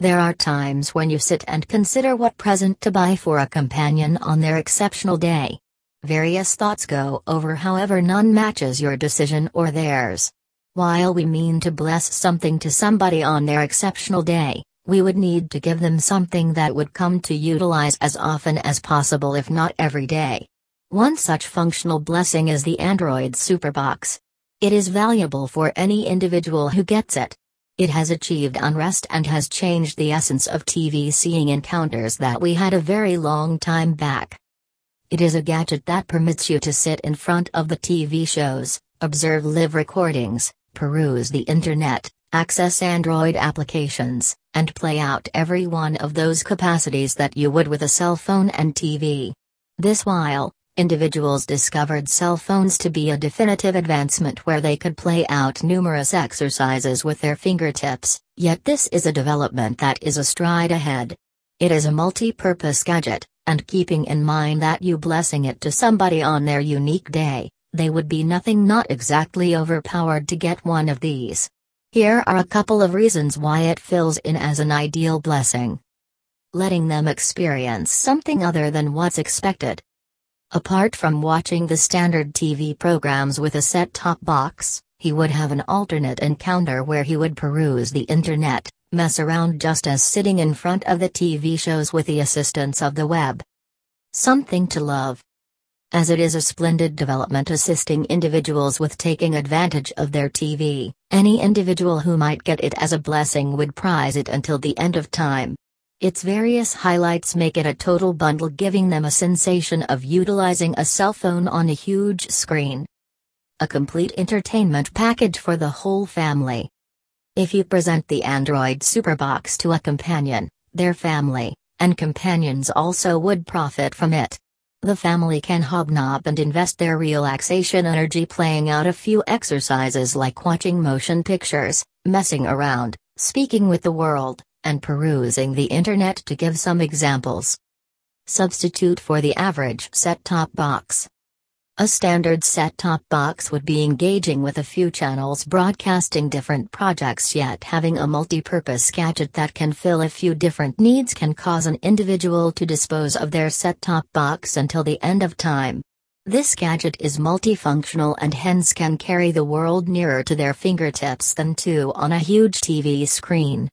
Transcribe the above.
There are times when you sit and consider what present to buy for a companion on their exceptional day. Various thoughts go over, however, none matches your decision or theirs. While we mean to bless something to somebody on their exceptional day, we would need to give them something that would come to utilize as often as possible, if not every day. One such functional blessing is the Android Superbox. It is valuable for any individual who gets it. It has achieved unrest and has changed the essence of TV seeing encounters that we had a very long time back. It is a gadget that permits you to sit in front of the TV shows, observe live recordings, peruse the internet, access Android applications, and play out every one of those capacities that you would with a cell phone and TV. This while, individuals discovered cell phones to be a definitive advancement where they could play out numerous exercises with their fingertips, yet this is a development that is a stride ahead. It is a multi-purpose gadget, and keeping in mind that you blessing it to somebody on their unique day, they would be nothing not exactly overpowered to get one of these. Here are a couple of reasons why it fills in as an ideal blessing. Letting them experience something other than what's expected. Apart from watching the standard TV programs with a set-top box, he would have an alternate encounter where he would peruse the internet, mess around just as sitting in front of the TV shows with the assistance of the web. Something to love. As it is a splendid development assisting individuals with taking advantage of their TV, any individual who might get it as a blessing would prize it until the end of time. Its various highlights make it a total bundle giving them a sensation of utilizing a cell phone on a huge screen. A complete entertainment package for the whole family. If you present the Android Superbox to a companion, their family, and companions also would profit from it. The family can hobnob and invest their relaxation energy playing out a few exercises like watching motion pictures, messing around, speaking with the world, and perusing the internet to give some examples. Substitute for the average set-top box. A standard set-top box would be engaging with a few channels broadcasting different projects yet having a multi-purpose gadget that can fill a few different needs can cause an individual to dispose of their set-top box until the end of time. This gadget is multifunctional and hence can carry the world nearer to their fingertips than two on a huge TV screen.